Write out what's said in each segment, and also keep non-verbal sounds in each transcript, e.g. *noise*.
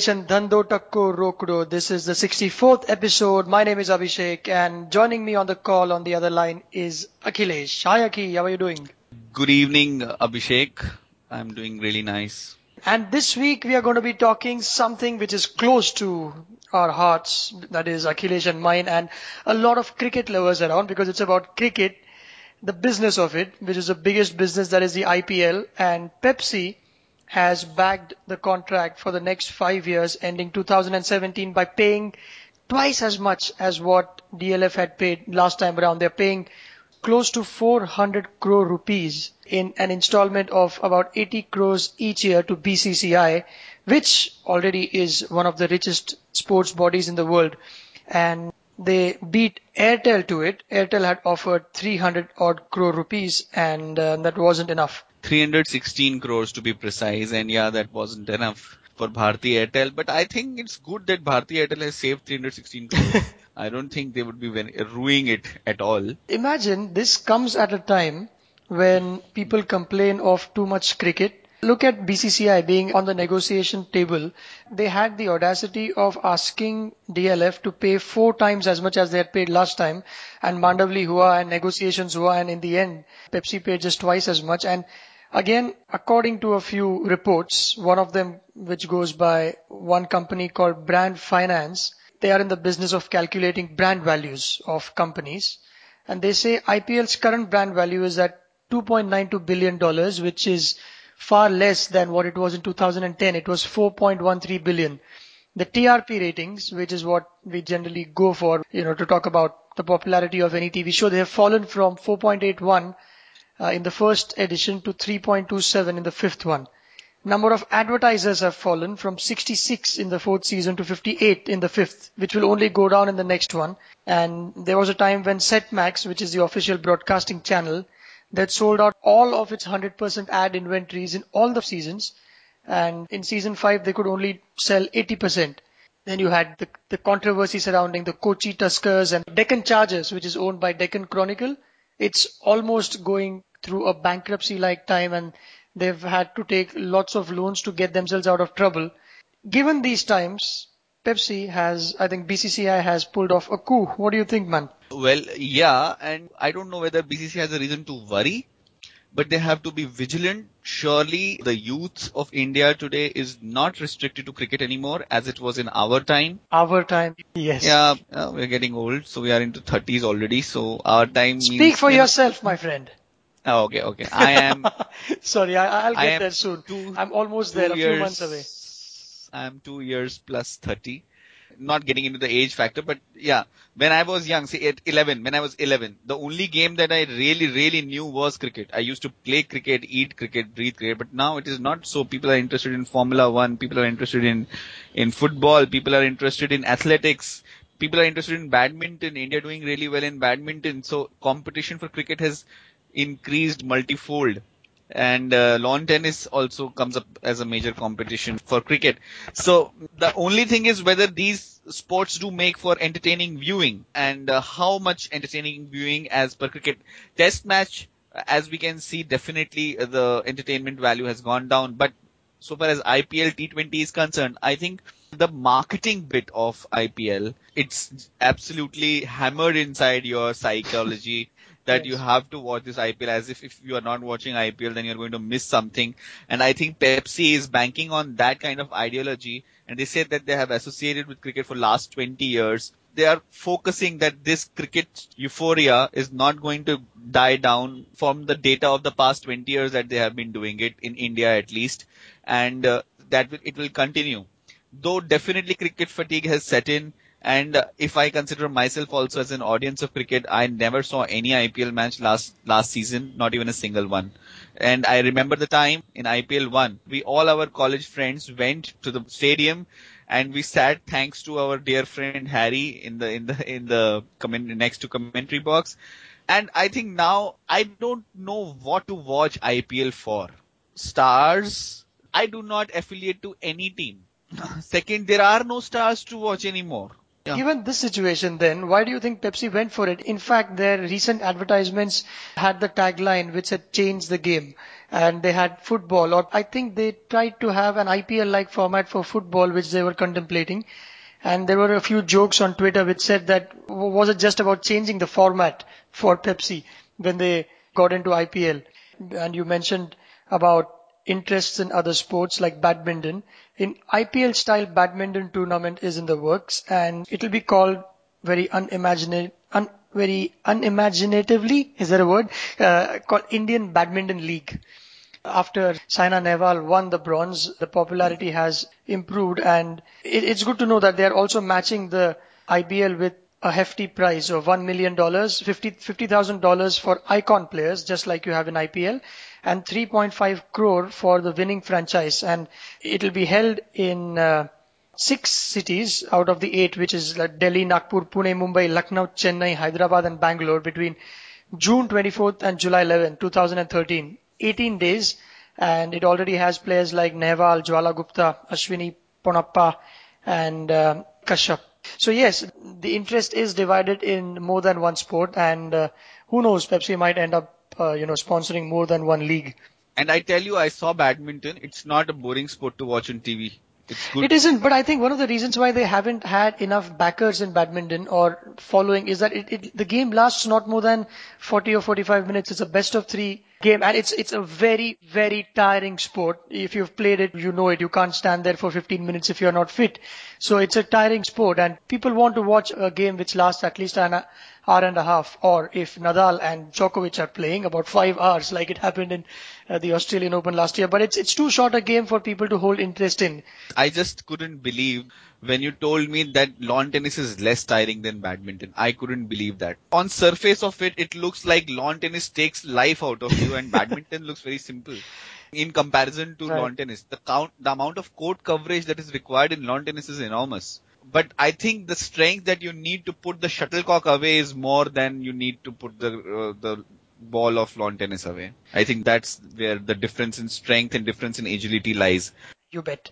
Nation Dhando Takko Rokdo. This is the 64th episode. My name is Abhishek and joining me on the call on the other line is Akhilesh. Hi Akhi, how are you doing? Good evening Abhishek. I'm doing really nice. And this week we are going to be talking something which is close to our hearts, that is Akhilesh and mine and a lot of cricket lovers around because it's about cricket, the business of it, which is the biggest business that is the IPL and Pepsi has bagged the contract for the next five years ending 2017 by paying twice as much as what DLF had paid last time around. They're paying close to 400 crore rupees in an installment of about 80 crores each year to BCCI, which already is one of the richest sports bodies in the world. And they beat Airtel to it. Airtel had offered 300 odd crore rupees and uh, that wasn't enough. 316 crores to be precise and yeah that wasn't enough for Bharti Airtel but I think it's good that Bharti Airtel has saved 316 crores. *laughs* I don't think they would be ruining it at all. Imagine this comes at a time when people complain of too much cricket. Look at BCCI being on the negotiation table. They had the audacity of asking DLF to pay four times as much as they had paid last time and Mandavli hua and negotiations hua and in the end Pepsi paid just twice as much and Again, according to a few reports, one of them which goes by one company called Brand Finance, they are in the business of calculating brand values of companies. And they say IPL's current brand value is at $2.92 billion, which is far less than what it was in 2010. It was 4.13 billion. The TRP ratings, which is what we generally go for, you know, to talk about the popularity of any TV show, they have fallen from 4.81 uh, in the first edition to 3.27 in the fifth one. Number of advertisers have fallen from 66 in the fourth season to 58 in the fifth, which will only go down in the next one. And there was a time when Setmax, which is the official broadcasting channel, that sold out all of its 100% ad inventories in all the seasons. And in season 5, they could only sell 80%. Then you had the, the controversy surrounding the Kochi Tuskers and Deccan Chargers, which is owned by Deccan Chronicle. It's almost going through a bankruptcy like time and they've had to take lots of loans to get themselves out of trouble. Given these times, Pepsi has, I think BCCI has pulled off a coup. What do you think, man? Well, yeah, and I don't know whether BCCI has a reason to worry, but they have to be vigilant. Surely the youth of India today is not restricted to cricket anymore as it was in our time. Our time, yes. Yeah, uh, we're getting old, so we are into 30s already, so our time means Speak for yourself, my friend. Oh, okay, okay. I am. *laughs* Sorry, I, will get there soon. Two, I'm almost there, years, a few months away. I'm two years plus 30. Not getting into the age factor, but yeah, when I was young, say at 11, when I was 11, the only game that I really, really knew was cricket. I used to play cricket, eat cricket, breathe cricket, but now it is not so. People are interested in Formula One, people are interested in, in football, people are interested in athletics, people are interested in badminton. India doing really well in badminton. So competition for cricket has increased multifold and uh, lawn tennis also comes up as a major competition for cricket. So the only thing is whether these sports do make for entertaining viewing and uh, how much entertaining viewing as per cricket. Test match, as we can see, definitely uh, the entertainment value has gone down. But so far as IPL T20 is concerned, I think the marketing bit of IPL, it's absolutely hammered inside your psychology that yes. you have to watch this IPL as if if you are not watching IPL then you're going to miss something. And I think Pepsi is banking on that kind of ideology and they said that they have associated with cricket for last 20 years. They are focusing that this cricket euphoria is not going to die down from the data of the past 20 years that they have been doing it in India at least and uh, that it will continue. Though definitely cricket fatigue has set in and uh, if I consider myself also as an audience of cricket, I never saw any IPL match last last season, not even a single one. And I remember the time in IPL one, we all our college friends went to the stadium and we sat thanks to our dear friend Harry in the in the in the comment next to commentary box And I think now I don't know what to watch IPL for. Stars, I do not affiliate to any team. *laughs* Second, there are no stars to watch anymore. Yeah. Given this situation then, why do you think Pepsi went for it? In fact, their recent advertisements had the tagline which had changed the game and they had football or I think they tried to have an IPL like format for football which they were contemplating. And there were a few jokes on Twitter which said that was it just about changing the format for Pepsi when they got into IPL? And you mentioned about interests in other sports like badminton. In IPL style badminton tournament is in the works and it will be called very unimaginative, un, very unimaginatively, is that a word? Uh, called Indian Badminton League. After Saina Nehwal won the bronze, the popularity has improved and it, it's good to know that they are also matching the IBL with a hefty prize of $1 million, $50,000 $50, for icon players, just like you have in IPL, and 3.5 crore for the winning franchise. And it'll be held in uh, six cities out of the eight, which is Delhi, Nagpur, Pune, Mumbai, Lucknow, Chennai, Hyderabad, and Bangalore between June 24th and July 11, 2013. 18 days, and it already has players like Nehwal, Jwala Gupta, Ashwini Ponnappa, and uh, Kashyap. So yes, the interest is divided in more than one sport, and uh, who knows, Pepsi might end up, uh, you know, sponsoring more than one league. And I tell you, I saw badminton. It's not a boring sport to watch on TV. It's good. It isn't, but I think one of the reasons why they haven't had enough backers in badminton or following is that it, it, the game lasts not more than 40 or 45 minutes. It's a best of three game and it's it's a very very tiring sport if you've played it you know it you can't stand there for 15 minutes if you're not fit so it's a tiring sport and people want to watch a game which lasts at least an hour and a half or if Nadal and Djokovic are playing about 5 hours like it happened in uh, the Australian Open last year but it's it's too short a game for people to hold interest in I just couldn't believe when you told me that lawn tennis is less tiring than badminton. I couldn't believe that. On surface of it, it looks like lawn tennis takes life out of you and *laughs* badminton looks very simple. In comparison to right. lawn tennis, the count, the amount of court coverage that is required in lawn tennis is enormous. But I think the strength that you need to put the shuttlecock away is more than you need to put the uh, the ball of lawn tennis away. I think that's where the difference in strength and difference in agility lies. You bet.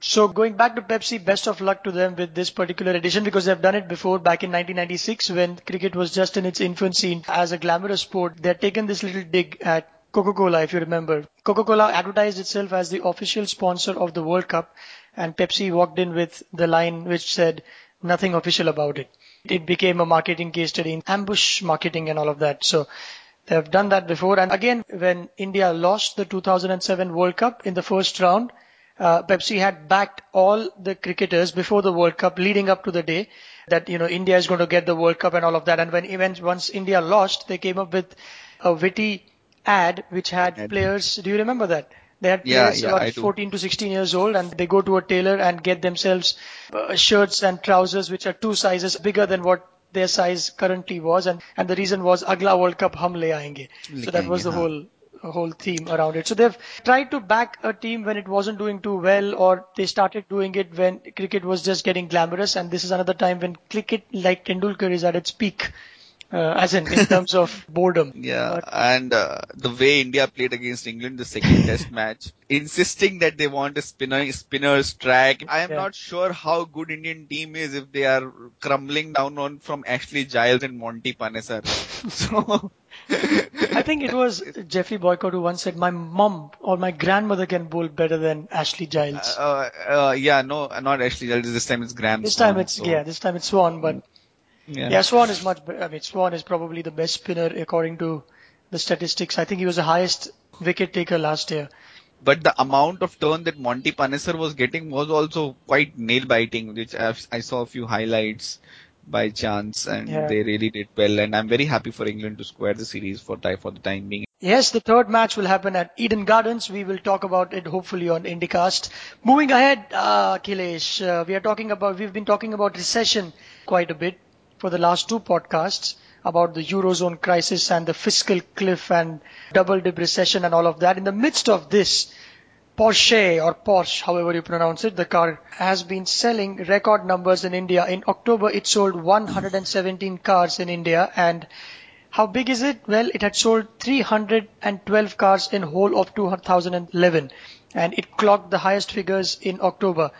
So going back to Pepsi, best of luck to them with this particular edition because they've done it before back in 1996 when cricket was just in its infancy as a glamorous sport. They've taken this little dig at Coca-Cola, if you remember. Coca-Cola advertised itself as the official sponsor of the World Cup and Pepsi walked in with the line which said nothing official about it. It became a marketing case study in ambush marketing and all of that. So they have done that before. And again, when India lost the 2007 World Cup in the first round, uh, Pepsi had backed all the cricketers before the World Cup leading up to the day that, you know, India is going to get the World Cup and all of that. And when events, once India lost, they came up with a witty ad which had players. Do you remember that? They had players yeah, yeah, about 14 to 16 years old and they go to a tailor and get themselves uh, shirts and trousers which are two sizes bigger than what their size currently was and, and the reason was Agla World Cup hum le aayenge. So that was the whole whole theme around it. So they've tried to back a team when it wasn't doing too well, or they started doing it when cricket was just getting glamorous. And this is another time when cricket, like Tendulkar, is at its peak. Uh, as in, in terms of boredom. *laughs* Yeah, but, and uh, the way India played against England the second *laughs* test match, insisting that they want a spinner, spinner's track. I am yeah. not sure how good Indian team is if they are crumbling down on from Ashley Giles and Monty Panesar. *laughs* so I think it was Geoffrey Boycott who once said, "My mom or my grandmother can bowl better than Ashley Giles." Uh, uh, yeah, no, not Ashley Giles. This time it's Graeme. This time it's so. yeah, this time it's Swann, but yeah. yeah, Swann is much. I mean, Swann is probably the best spinner according to the statistics. I think he was the highest wicket taker last year. But the amount of turn that Monty Panesar was getting was also quite nail biting, which I've, I saw a few highlights by chance and yeah. they really did well and I'm very happy for England to square the series for, for the time being. Yes, the third match will happen at Eden Gardens. We will talk about it hopefully on Indicast. Moving ahead, uh, Akhilesh, uh, we are talking about, we've been talking about recession quite a bit for the last two podcasts about the Eurozone crisis and the fiscal cliff and double dip recession and all of that. In the midst of this, Porsche or Porsche, however you pronounce it, the car has been selling record numbers in India. In October, it sold 117 cars in India and How big is it? Well, it had sold 312 cars in whole of 2011 and it clocked the highest figures in October.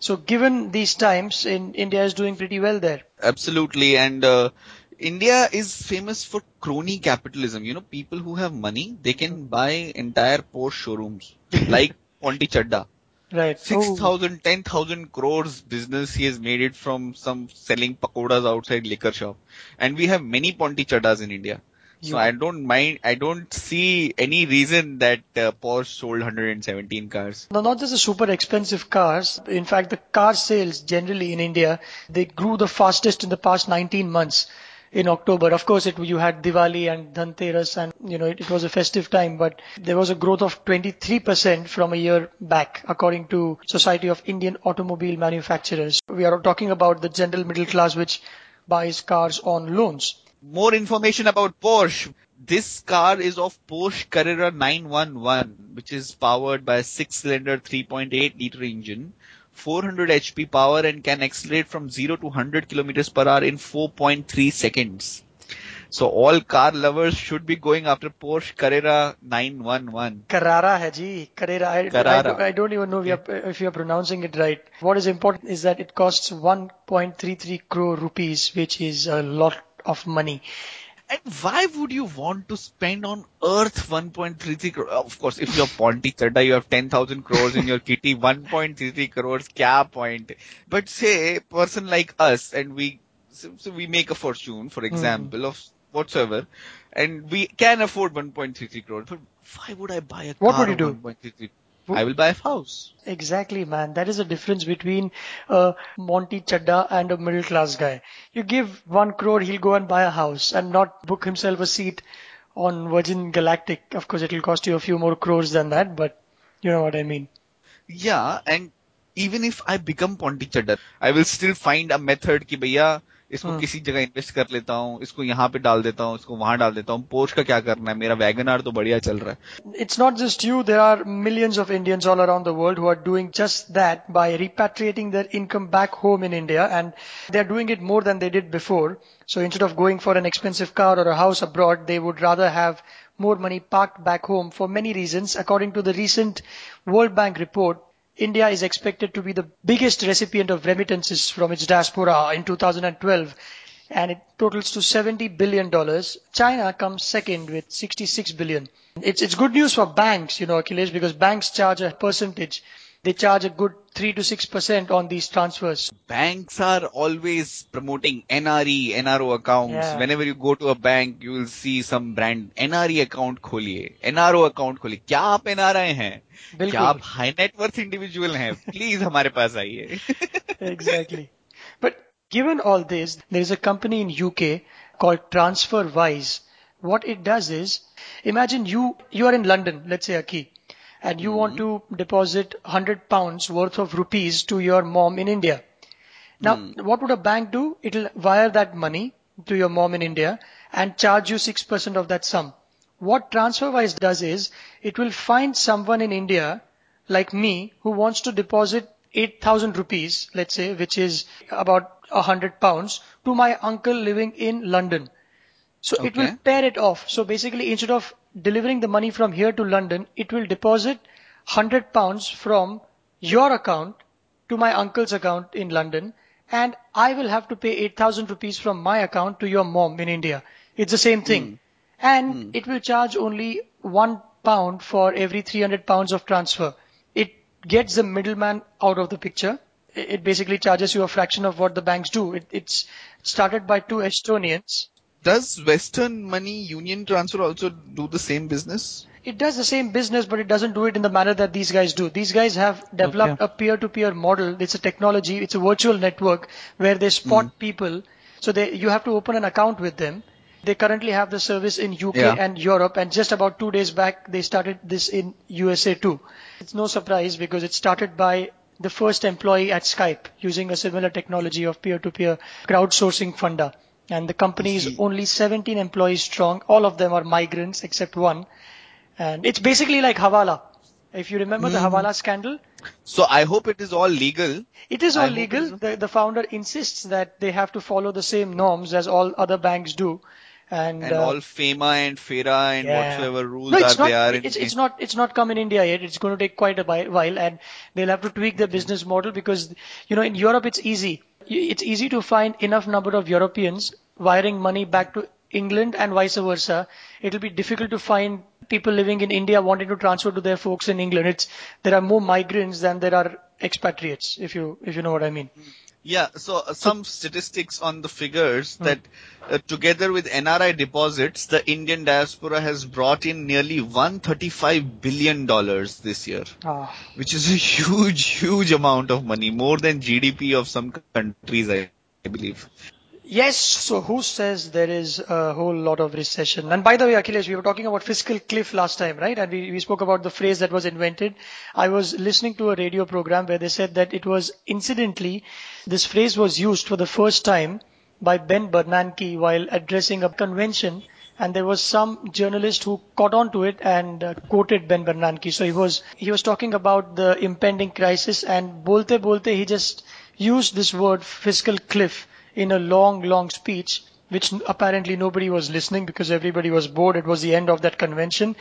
So given these times, in India is doing pretty well there. Absolutely. And uh, India is famous for crony capitalism. You know, people who have money, they can buy entire Porsche showrooms like *laughs* Ponty Chadha. Right. 6,000, 10,000 crores business he has made it from some selling pakodas outside liquor shop. And we have many Ponty Chadhas in India. So I don't mind, I don't see any reason that uh, Porsche sold 117 cars. No, not just the super expensive cars. In fact, the car sales generally in India, they grew the fastest in the past 19 months in October. Of course, it, you had Diwali and Dhanteras and, you know, it, it, was a festive time, but there was a growth of 23% from a year back, according to Society of Indian Automobile Manufacturers. We are talking about the general middle class which buys cars on loans more information about Porsche. This car is of Porsche Carrera 911, which is powered by a six-cylinder 3.8 liter engine, 400 HP power and can accelerate from 0 to 100 kilometers per hour in 4.3 seconds. So all car lovers should be going after Porsche Carrera 911. Carrara hai ji. Carrera. I, Carrara. I, I don't even know if, if you're pronouncing it right. What is important is that it costs 1.33 crore rupees, which is a lot of money. And why would you want to spend on earth 1.33 crore? Of course, if you're Ponty Chadha, you have 10,000 crores in your kitty, *laughs* 1.33 crores, kya point? But say, person like us, and we, so, so we make a fortune, for example, mm. of whatsoever, and we can afford 1.33 crores, but why would I buy a what car would you do? I will buy a house. Exactly, man. That is the difference between a Monty Chadha and a middle class guy. You give one crore, he'll go and buy a house and not book himself a seat on Virgin Galactic. Of course, it'll cost you a few more crores than that, but you know what I mean. Yeah, and even if I become Monty Chadha, I will still find a method ki bhaiya, इसको hmm. किसी जगह invest कर लेता हूँ इसको यहाँ पे डाल देता हूँ इसको वहां डाल देता हूँ पोर्च का क्या करना है मेरा वैगन आर तो बढ़िया चल रहा है it's not just you there are millions of Indians all around the world who are doing just that by repatriating their income back home in India and they are doing it more than they did before So instead of going for an expensive car or a house abroad, they would rather have more money parked back home for many reasons. According to the recent World Bank report, India is expected to be the biggest recipient of remittances from its diaspora in 2012 and it totals to 70 billion dollars. China comes second with 66 billion. It's it's good news for banks, you know, Akhilesh, because banks charge a percentage They charge a good 3 to 6% on these transfers. Banks are always promoting NRE, NRO accounts. Yeah. Whenever you go to a bank, you will see some brand NRE account खोलिए, NRO account खोलिए. क्या आप NRI हैं? क्या आप high net worth individual हैं? Please हमारे पास आइए. exactly. But given all this, there is a company in UK called TransferWise. What it does is, imagine you, you are in London, let's say Aki and you mm-hmm. want to deposit 100 pounds worth of rupees to your mom in India. Now, mm. what would a bank do? It'll wire that money to your mom in India and charge you 6% of that sum. What TransferWise does is it will find someone in India like me who wants to deposit 8,000 rupees, let's say, which is about 100 pounds to my uncle living in London. So okay. it will pair it off. So basically instead of delivering the money from here to London, it will deposit 100 pounds from your account to my uncle's account in London and I will have to pay 8000 rupees from my account to your mom in India. It's the same thing. Mm. And mm. it will charge only one pound for every 300 pounds of transfer. It gets the middleman out of the picture. It basically charges you a fraction of what the banks do. It, it's started by two Estonians does Western Money Union Transfer also do the same business? It does the same business, but it doesn't do it in the manner that these guys do. These guys have developed okay. a peer-to-peer model. It's a technology. It's a virtual network where they spot mm. people. So they, you have to open an account with them. They currently have the service in UK yeah. and Europe, and just about two days back, they started this in USA too. It's no surprise because it started by the first employee at Skype using a similar technology of peer-to-peer crowdsourcing funda and the company is only 17 employees strong. All of them are migrants except one. And it's basically like Hawala. If you remember mm. the hmm. Hawala scandal. So I hope it is all legal. It is all I legal. The, the founder insists that they have to follow the same norms as all other banks do. And, And uh, all FEMA and FERA and yeah. whatsoever rules no, are it's not, there. in- It's, it's not. It's not come in India yet. It's going to take quite a while, and they'll have to tweak their business model because you know in Europe it's easy. It's easy to find enough number of Europeans wiring money back to England and vice versa. It'll be difficult to find people living in India wanting to transfer to their folks in England. It's there are more migrants than there are expatriates. If you if you know what I mean. Yeah, so uh, some statistics on the figures Hmm. that uh, together with NRI deposits, the Indian diaspora has brought in nearly 135 billion dollars this year, Ah. which is a huge, huge amount of money, more than GDP of some countries, I I believe. Yes. So who says there is a whole lot of recession? And by the way, Akhilesh, we were talking about fiscal cliff last time, right? And we, we spoke about the phrase that was invented. I was listening to a radio program where they said that it was incidentally, this phrase was used for the first time by Ben Bernanke while addressing a convention. And there was some journalist who caught on to it and uh, quoted Ben Bernanke. So he was, he was talking about the impending crisis and bolte bolte, he just used this word fiscal cliff in a long, long speech, which apparently nobody was listening because everybody was bored. It was the end of that convention.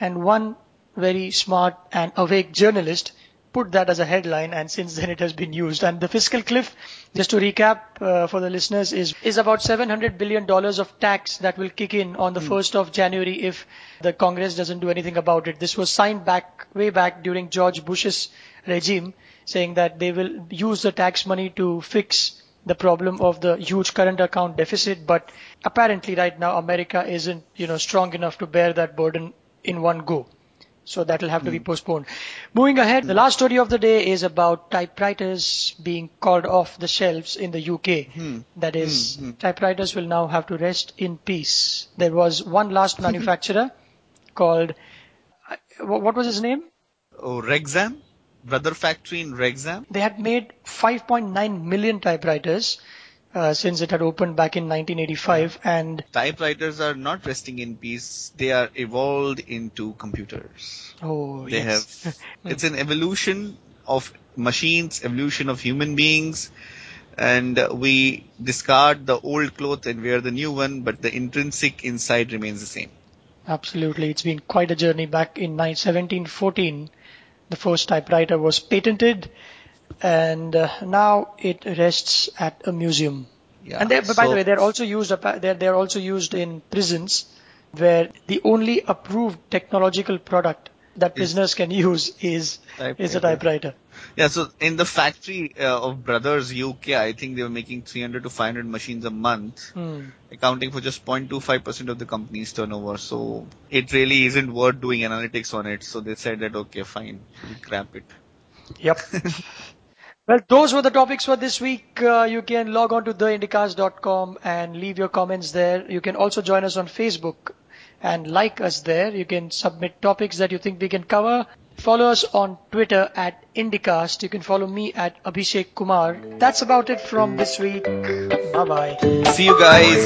And one very smart and awake journalist put that as a headline and since then it has been used. And the fiscal cliff, just to recap uh, for the listeners, is, is about $700 billion of tax that will kick in on the 1st of January if the Congress doesn't do anything about it. This was signed back, way back during George Bush's regime saying that they will use the tax money to fix the problem of the huge current account deficit, but apparently right now America isn't, you know, strong enough to bear that burden in one go. So that'll have to be hmm. postponed. Moving ahead, the last story of the day is about typewriters being called off the shelves in the UK. Hmm. That is, hmm. typewriters will now have to rest in peace. There was one last *laughs* manufacturer called, uh, what was his name? Oh, Wrexham? Brother factory in Wrexham? They had made 5.9 million typewriters uh, since it had opened back in 1985, and Typewriters are not resting in peace. They are evolved into computers. oh, They yes. have, *laughs* it's an evolution of machines, evolution of human beings, and we discard the old cloth and wear the new one, but the intrinsic inside remains the same. Absolutely, it's been quite a journey. Back in 9 1714, the first typewriter was patented, and uh, now it rests at a museum. Yeah. And they, but by so- the way, they're also used. They're they're also used in prisons, where the only approved technological product that prisoners can *laughs* use is is a Typewriter. Yeah, so in the factory uh, of Brothers UK, I think they were making 300 to 500 machines a month, Hmm. accounting for just 0.25% of the company's turnover. So it really isn't worth doing analytics on it. So they said that, okay, fine, we scrap it. Yep. *laughs* well, those were the topics for this week. Uh, you can log on to theindicast.com and leave your comments there. You can also join us on Facebook and like us there. You can submit topics that you think we can cover. Follow us on Twitter at Indicast. You can follow me at Abhishek Kumar. That's about it from this week. Bye bye. See you guys.